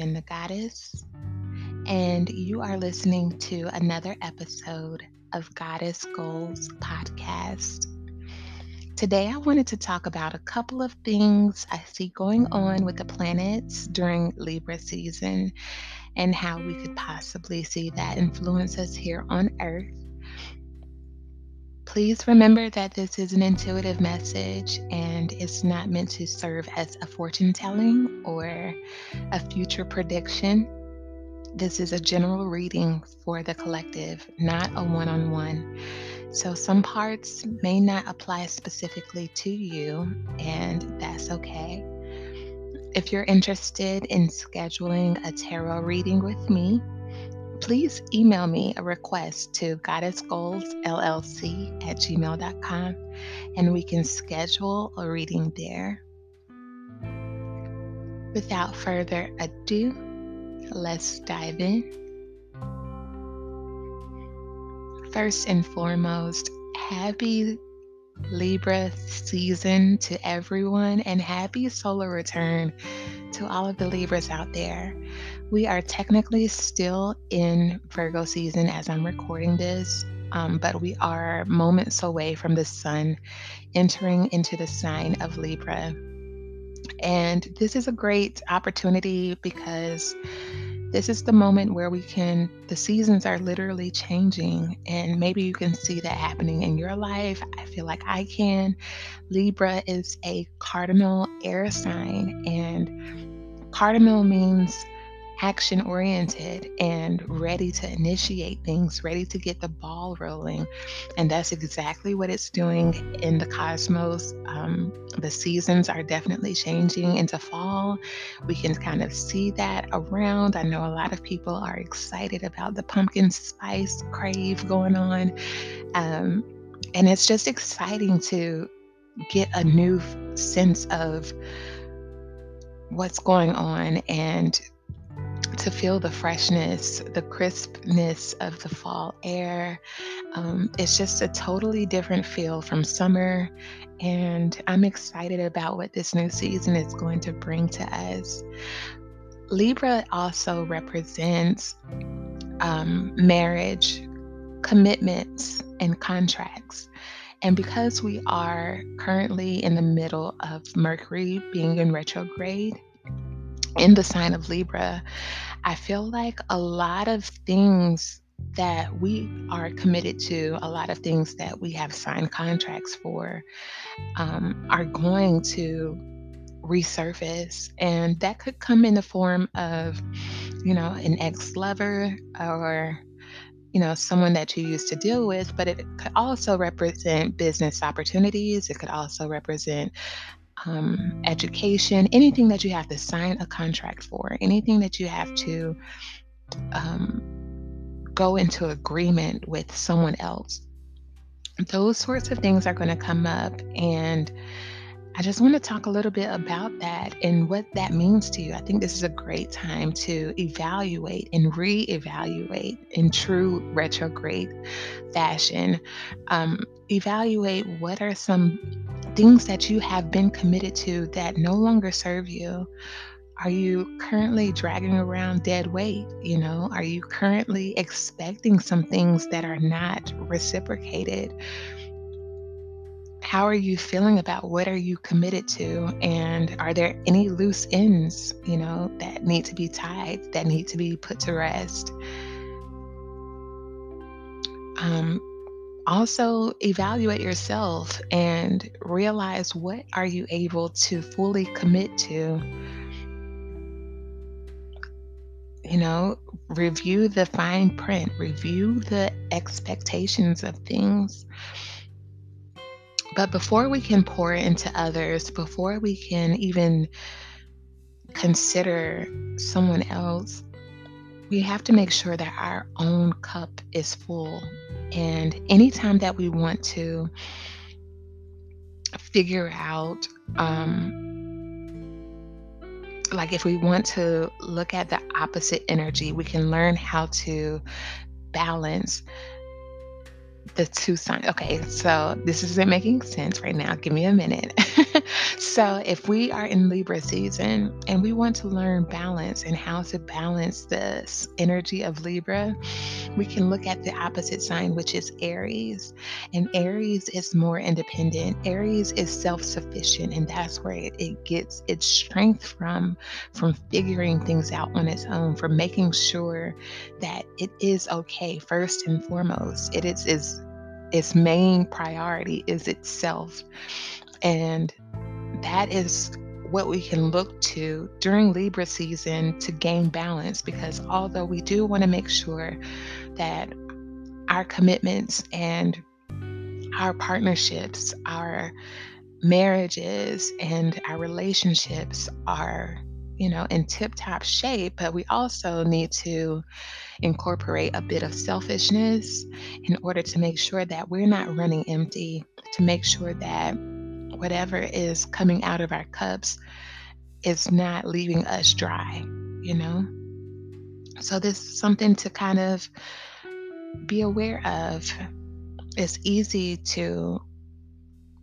The Goddess, and you are listening to another episode of Goddess Goals podcast. Today, I wanted to talk about a couple of things I see going on with the planets during Libra season and how we could possibly see that influence us here on Earth. Please remember that this is an intuitive message and it's not meant to serve as a fortune telling or a future prediction. This is a general reading for the collective, not a one on one. So, some parts may not apply specifically to you, and that's okay. If you're interested in scheduling a tarot reading with me, please email me a request to goddessgoalsllc at gmail.com and we can schedule a reading there. Without further ado, let's dive in. First and foremost, happy Libra season to everyone and happy solar return to all of the Libras out there. We are technically still in Virgo season as I'm recording this, um, but we are moments away from the sun entering into the sign of Libra. And this is a great opportunity because this is the moment where we can, the seasons are literally changing, and maybe you can see that happening in your life. I feel like I can. Libra is a cardinal air sign, and cardinal means action oriented and ready to initiate things, ready to get the ball rolling. And that's exactly what it's doing in the cosmos. Um, the seasons are definitely changing into fall. We can kind of see that around. I know a lot of people are excited about the pumpkin spice crave going on. Um, and it's just exciting to get a new sense of what's going on and to feel the freshness, the crispness of the fall air. Um, it's just a totally different feel from summer. And I'm excited about what this new season is going to bring to us. Libra also represents um, marriage, commitments, and contracts. And because we are currently in the middle of Mercury being in retrograde, in the sign of Libra, I feel like a lot of things that we are committed to, a lot of things that we have signed contracts for, um, are going to resurface. And that could come in the form of, you know, an ex lover or you know, someone that you used to deal with, but it could also represent business opportunities. It could also represent um, education, anything that you have to sign a contract for, anything that you have to um, go into agreement with someone else. Those sorts of things are going to come up. And I just want to talk a little bit about that and what that means to you. I think this is a great time to evaluate and reevaluate in true retrograde fashion. Um, evaluate what are some things that you have been committed to that no longer serve you? Are you currently dragging around dead weight? You know, are you currently expecting some things that are not reciprocated? How are you feeling about what are you committed to? And are there any loose ends, you know, that need to be tied, that need to be put to rest? Um, also evaluate yourself and realize what are you able to fully commit to. You know review the fine print review the expectations of things. But before we can pour into others before we can even consider someone else we have to make sure that our own cup is full. And anytime that we want to figure out, um, like if we want to look at the opposite energy, we can learn how to balance the two signs. Okay, so this isn't making sense right now. Give me a minute. so, if we are in Libra season and we want to learn balance and how to balance this energy of Libra, we can look at the opposite sign, which is Aries. And Aries is more independent. Aries is self sufficient, and that's where it, it gets its strength from, from figuring things out on its own, from making sure that it is okay, first and foremost. It is, is its main priority is itself. And that is what we can look to during Libra season to gain balance because although we do want to make sure that our commitments and our partnerships, our marriages, and our relationships are, you know, in tip top shape, but we also need to incorporate a bit of selfishness in order to make sure that we're not running empty, to make sure that whatever is coming out of our cups is not leaving us dry, you know? So, this is something to kind of be aware of. It's easy to,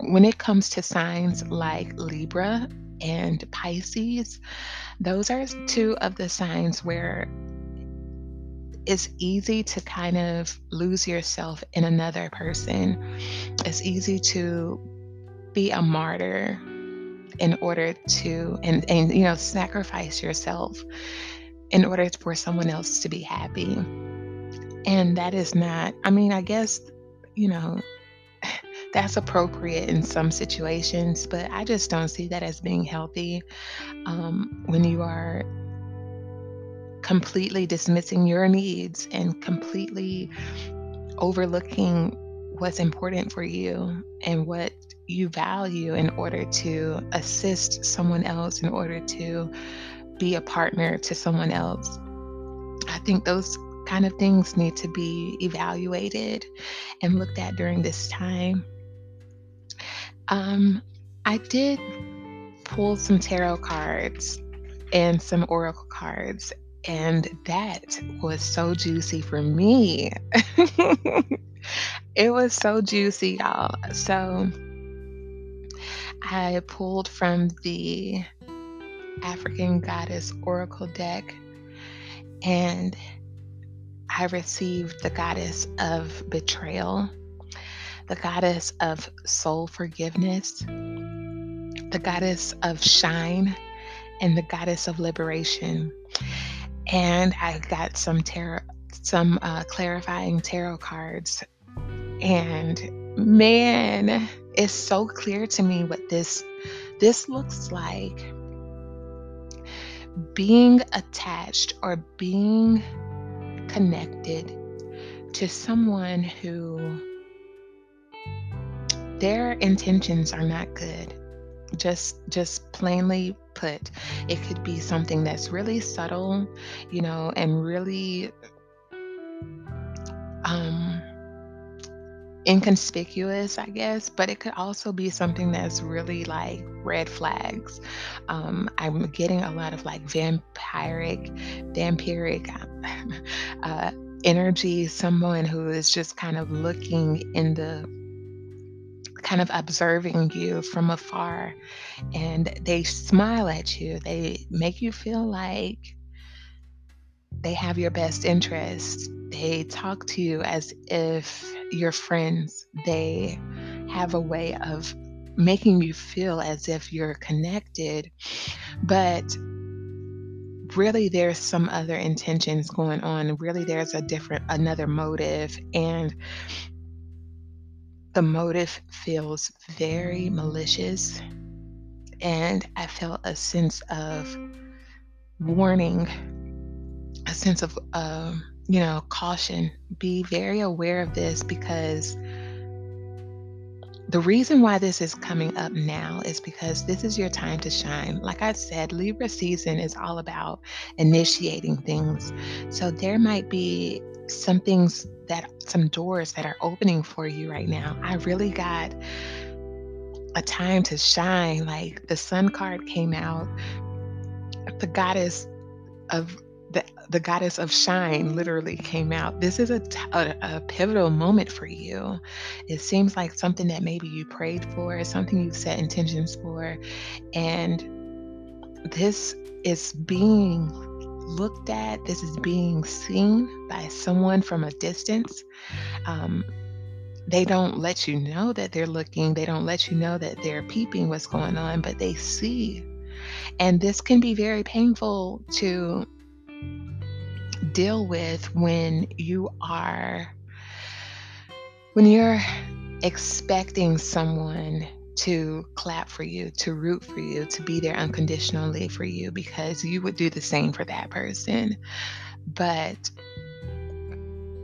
when it comes to signs like Libra and Pisces, those are two of the signs where it's easy to kind of lose yourself in another person. It's easy to be a martyr in order to and and you know sacrifice yourself in order for someone else to be happy. And that is not I mean, I guess you know that's appropriate in some situations, but I just don't see that as being healthy um, when you are completely dismissing your needs and completely overlooking what's important for you and what you value in order to assist someone else, in order to be a partner to someone else. I think those kind of things need to be evaluated and looked at during this time. Um, I did pull some tarot cards and some oracle cards, and that was so juicy for me. it was so juicy, y'all. So I pulled from the African Goddess Oracle deck and I received the goddess of betrayal, the goddess of soul forgiveness, the goddess of shine, and the goddess of liberation. And I got some tarot, some uh, clarifying tarot cards, and man, it's so clear to me what this this looks like being attached or being connected to someone who their intentions are not good just just plainly put it could be something that's really subtle you know and really um inconspicuous, I guess, but it could also be something that's really like red flags. Um, I'm getting a lot of like vampiric, vampiric uh, energy, someone who is just kind of looking in the kind of observing you from afar and they smile at you. They make you feel like they have your best interest. They talk to you as if you're friends. They have a way of making you feel as if you're connected, but really there's some other intentions going on. Really, there's a different, another motive, and the motive feels very malicious. And I felt a sense of warning a sense of, um, you know, caution. Be very aware of this because the reason why this is coming up now is because this is your time to shine. Like I said, Libra season is all about initiating things. So there might be some things that, some doors that are opening for you right now. I really got a time to shine. Like the sun card came out, the goddess of the, the goddess of shine literally came out. This is a, t- a, a pivotal moment for you. It seems like something that maybe you prayed for, something you've set intentions for, and this is being looked at, this is being seen by someone from a distance. Um, they don't let you know that they're looking, they don't let you know that they're peeping what's going on, but they see. And this can be very painful to deal with when you are when you're expecting someone to clap for you, to root for you, to be there unconditionally for you because you would do the same for that person. But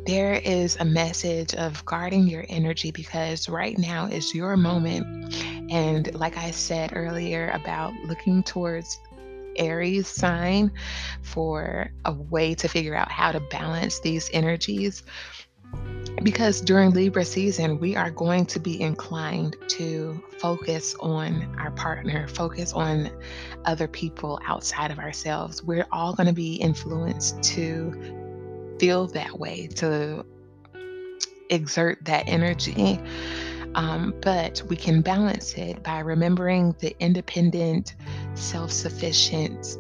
there is a message of guarding your energy because right now is your moment. And like I said earlier about looking towards Aries sign for a way to figure out how to balance these energies. Because during Libra season, we are going to be inclined to focus on our partner, focus on other people outside of ourselves. We're all going to be influenced to feel that way, to exert that energy. Um, but we can balance it by remembering the independent, self sufficient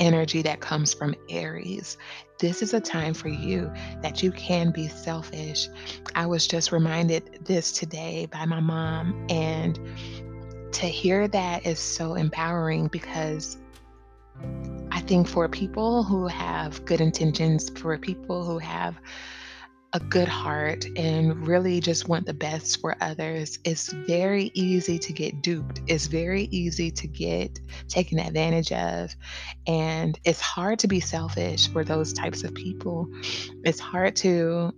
energy that comes from Aries. This is a time for you that you can be selfish. I was just reminded this today by my mom, and to hear that is so empowering because I think for people who have good intentions, for people who have a good heart and really just want the best for others, it's very easy to get duped. It's very easy to get taken advantage of. And it's hard to be selfish for those types of people. It's hard to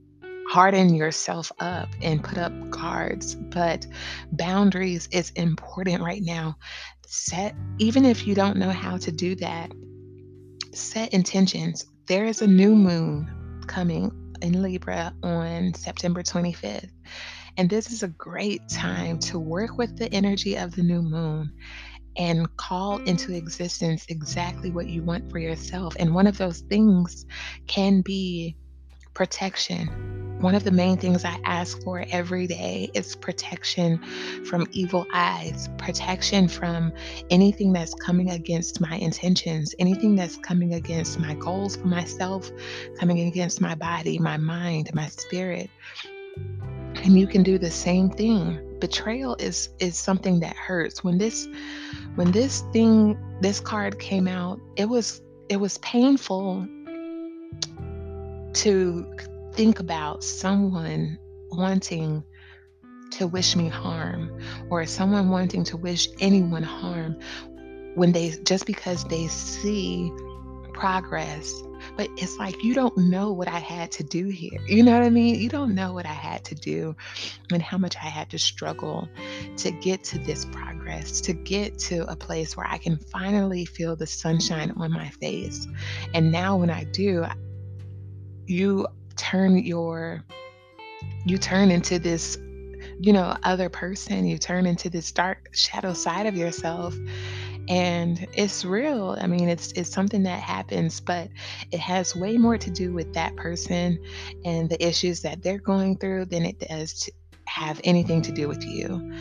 harden yourself up and put up guards, but boundaries is important right now. Set, even if you don't know how to do that, set intentions. There is a new moon coming in Libra on September 25th. And this is a great time to work with the energy of the new moon and call into existence exactly what you want for yourself. And one of those things can be protection one of the main things I ask for every day is protection from evil eyes, protection from anything that's coming against my intentions, anything that's coming against my goals for myself, coming against my body, my mind, my spirit. And you can do the same thing. Betrayal is is something that hurts. When this when this thing this card came out, it was it was painful to think about someone wanting to wish me harm or someone wanting to wish anyone harm when they just because they see progress but it's like you don't know what I had to do here. You know what I mean? You don't know what I had to do and how much I had to struggle to get to this progress, to get to a place where I can finally feel the sunshine on my face. And now when I do, you turn your you turn into this you know other person. You turn into this dark shadow side of yourself. And it's real. I mean it's it's something that happens but it has way more to do with that person and the issues that they're going through than it does to have anything to do with you.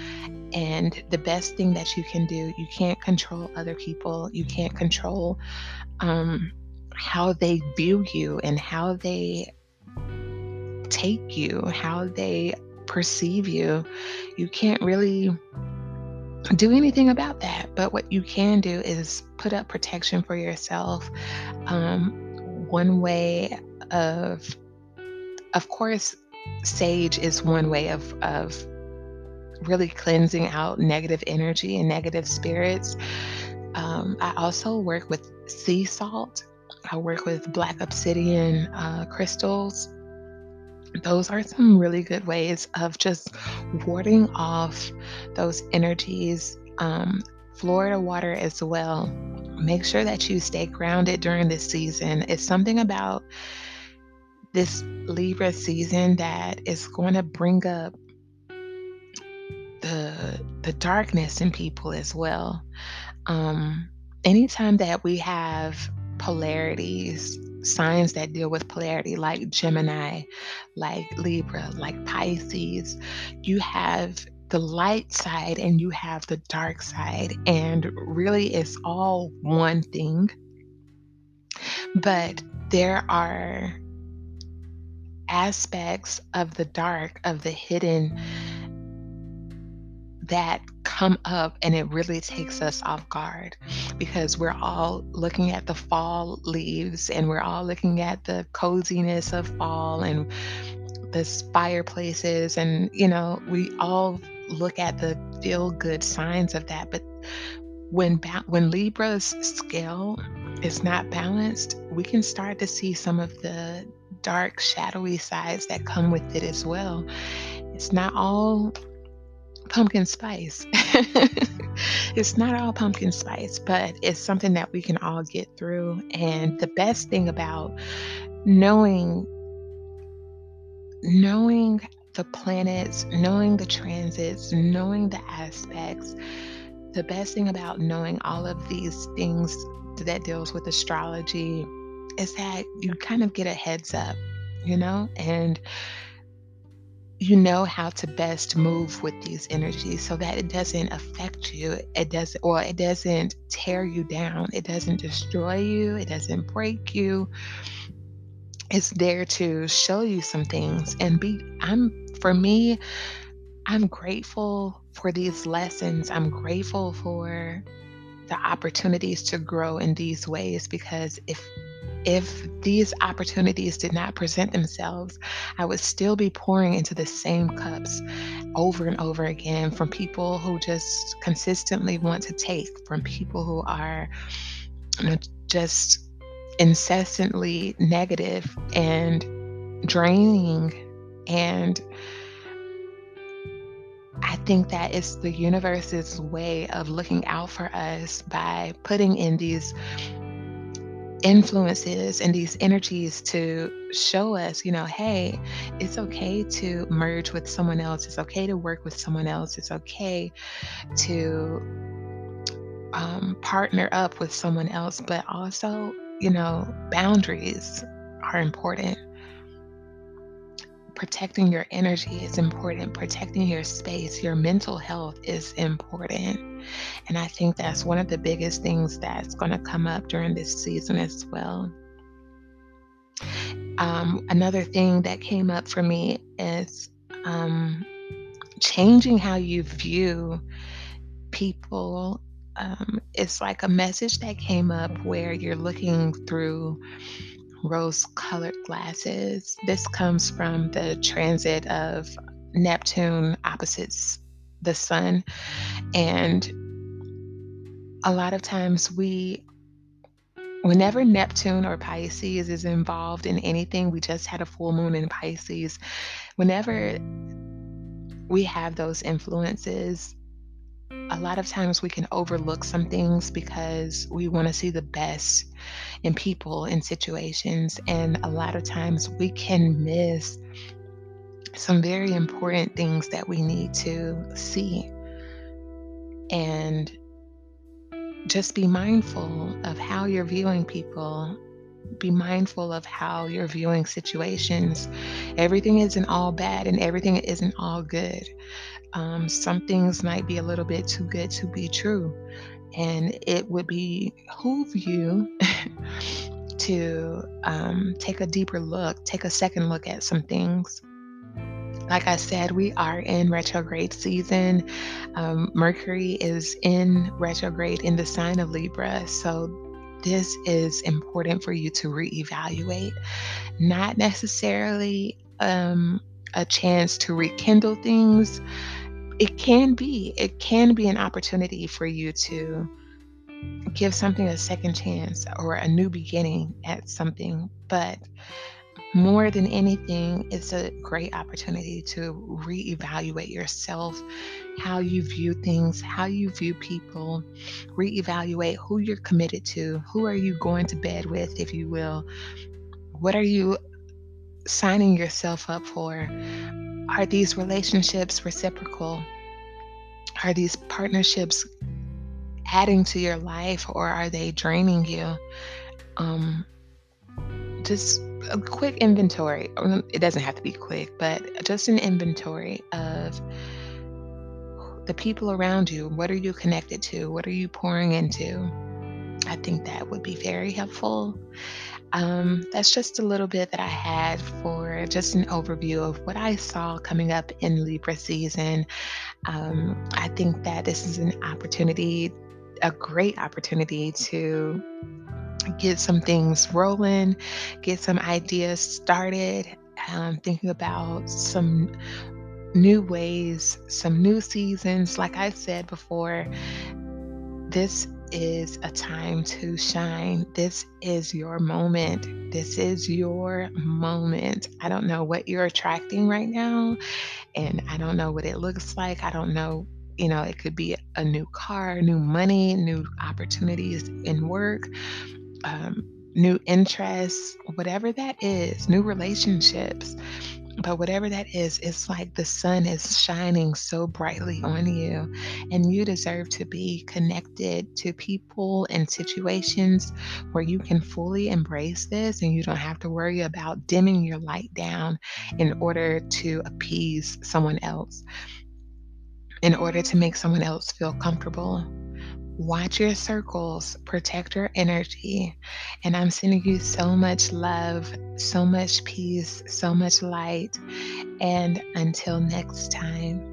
And the best thing that you can do you can't control other people. You can't control um, how they view you and how they take you, how they perceive you. You can't really do anything about that. But what you can do is put up protection for yourself. Um, one way of, of course, sage is one way of, of really cleansing out negative energy and negative spirits. Um, I also work with sea salt. I work with black obsidian uh, crystals those are some really good ways of just warding off those energies. Um, Florida water as well. Make sure that you stay grounded during this season. It's something about this Libra season that is going to bring up the the darkness in people as well. Um, anytime that we have polarities signs that deal with polarity, like Gemini, like Libra, like Pisces. You have the light side and you have the dark side, and really it's all one thing. But there are aspects of the dark, of the hidden, that come up and it really takes mm-hmm. us off guard because we're all looking at the fall leaves and we're all looking at the coziness of fall and the fireplaces and you know we all look at the feel good signs of that. But when ba- when Libra's scale is not balanced we can start to see some of the dark shadowy sides that come with it as well. It's not all pumpkin spice. it's not all pumpkin spice, but it's something that we can all get through. And the best thing about knowing knowing the planets, knowing the transits, knowing the aspects, the best thing about knowing all of these things that deals with astrology is that you kind of get a heads up, you know? And you know how to best move with these energies so that it doesn't affect you. It doesn't or it doesn't tear you down. It doesn't destroy you. It doesn't break you. It's there to show you some things and be i'm for me i'm grateful for these lessons. I'm grateful for the opportunities to grow in these ways because if if these opportunities did not present themselves, I would still be pouring into the same cups over and over again from people who just consistently want to take, from people who are you know, just incessantly negative and draining. And I think that it's the universe's way of looking out for us by putting in these influences and these energies to show us, you know, hey, it's okay to merge with someone else. It's okay to work with someone else. It's okay to um, partner up with someone else. But also, you know, boundaries are important protecting your energy is important, protecting your space, your mental health is important. And I think that's one of the biggest things that's going to come up during this season as well. Um, another thing that came up for me is um, changing how you view people. Um, it's like a message that came up where you're looking through rose colored glasses. This comes from the transit of Neptune opposites the sun. And a lot of times we, whenever Neptune or Pisces is involved in anything, we just had a full moon in Pisces. Whenever we have those influences, a lot of times we can overlook some things because we want to see the best in people in situations and a lot of times we can miss some very important things that we need to see. And just be mindful of how you're viewing people. Be mindful of how you're viewing situations. Everything isn't all bad and everything isn't all good um, some things might be a little bit too good to be true. And it would behoove you to um, take a deeper look, take a second look at some things. Like I said, we are in retrograde season. Um, Mercury is in retrograde in the sign of Libra. So this is important for you to reevaluate, not necessarily um, a chance to rekindle things, it can be it can be an opportunity for you to give something a second chance or a new beginning at something but more than anything it's a great opportunity to reevaluate yourself how you view things how you view people reevaluate who you're committed to who are you going to bed with if you will? What are you signing yourself up for are these relationships reciprocal? Are these partnerships adding to your life or are they draining you? Um, just a quick inventory. It doesn't have to be quick, but just an inventory of the people around you. What are you connected to? What are you pouring into? I think that would be very helpful. Um, that's just a little bit that I had for just an overview of what I saw coming up in Libra season. Um, I think that this is an opportunity, a great opportunity to get some things rolling, get some ideas started, um, thinking about some new ways, some new seasons. Like I said before, this is a time to shine. This is your moment. This is your moment. I don't know what you're attracting right now, and I don't know what it looks like. I don't know you know, it could be a new car, new money, new opportunities in work, um, new interests, whatever that is, new relationships. But whatever that is, it's like the sun is shining so brightly on you, and you deserve to be connected to people and situations where you can fully embrace this and you don't have to worry about dimming your light down in order to appease someone else, in order to make someone else feel comfortable. Watch your circles, protect your energy. And I'm sending you so much love, so much peace, so much light. And until next time.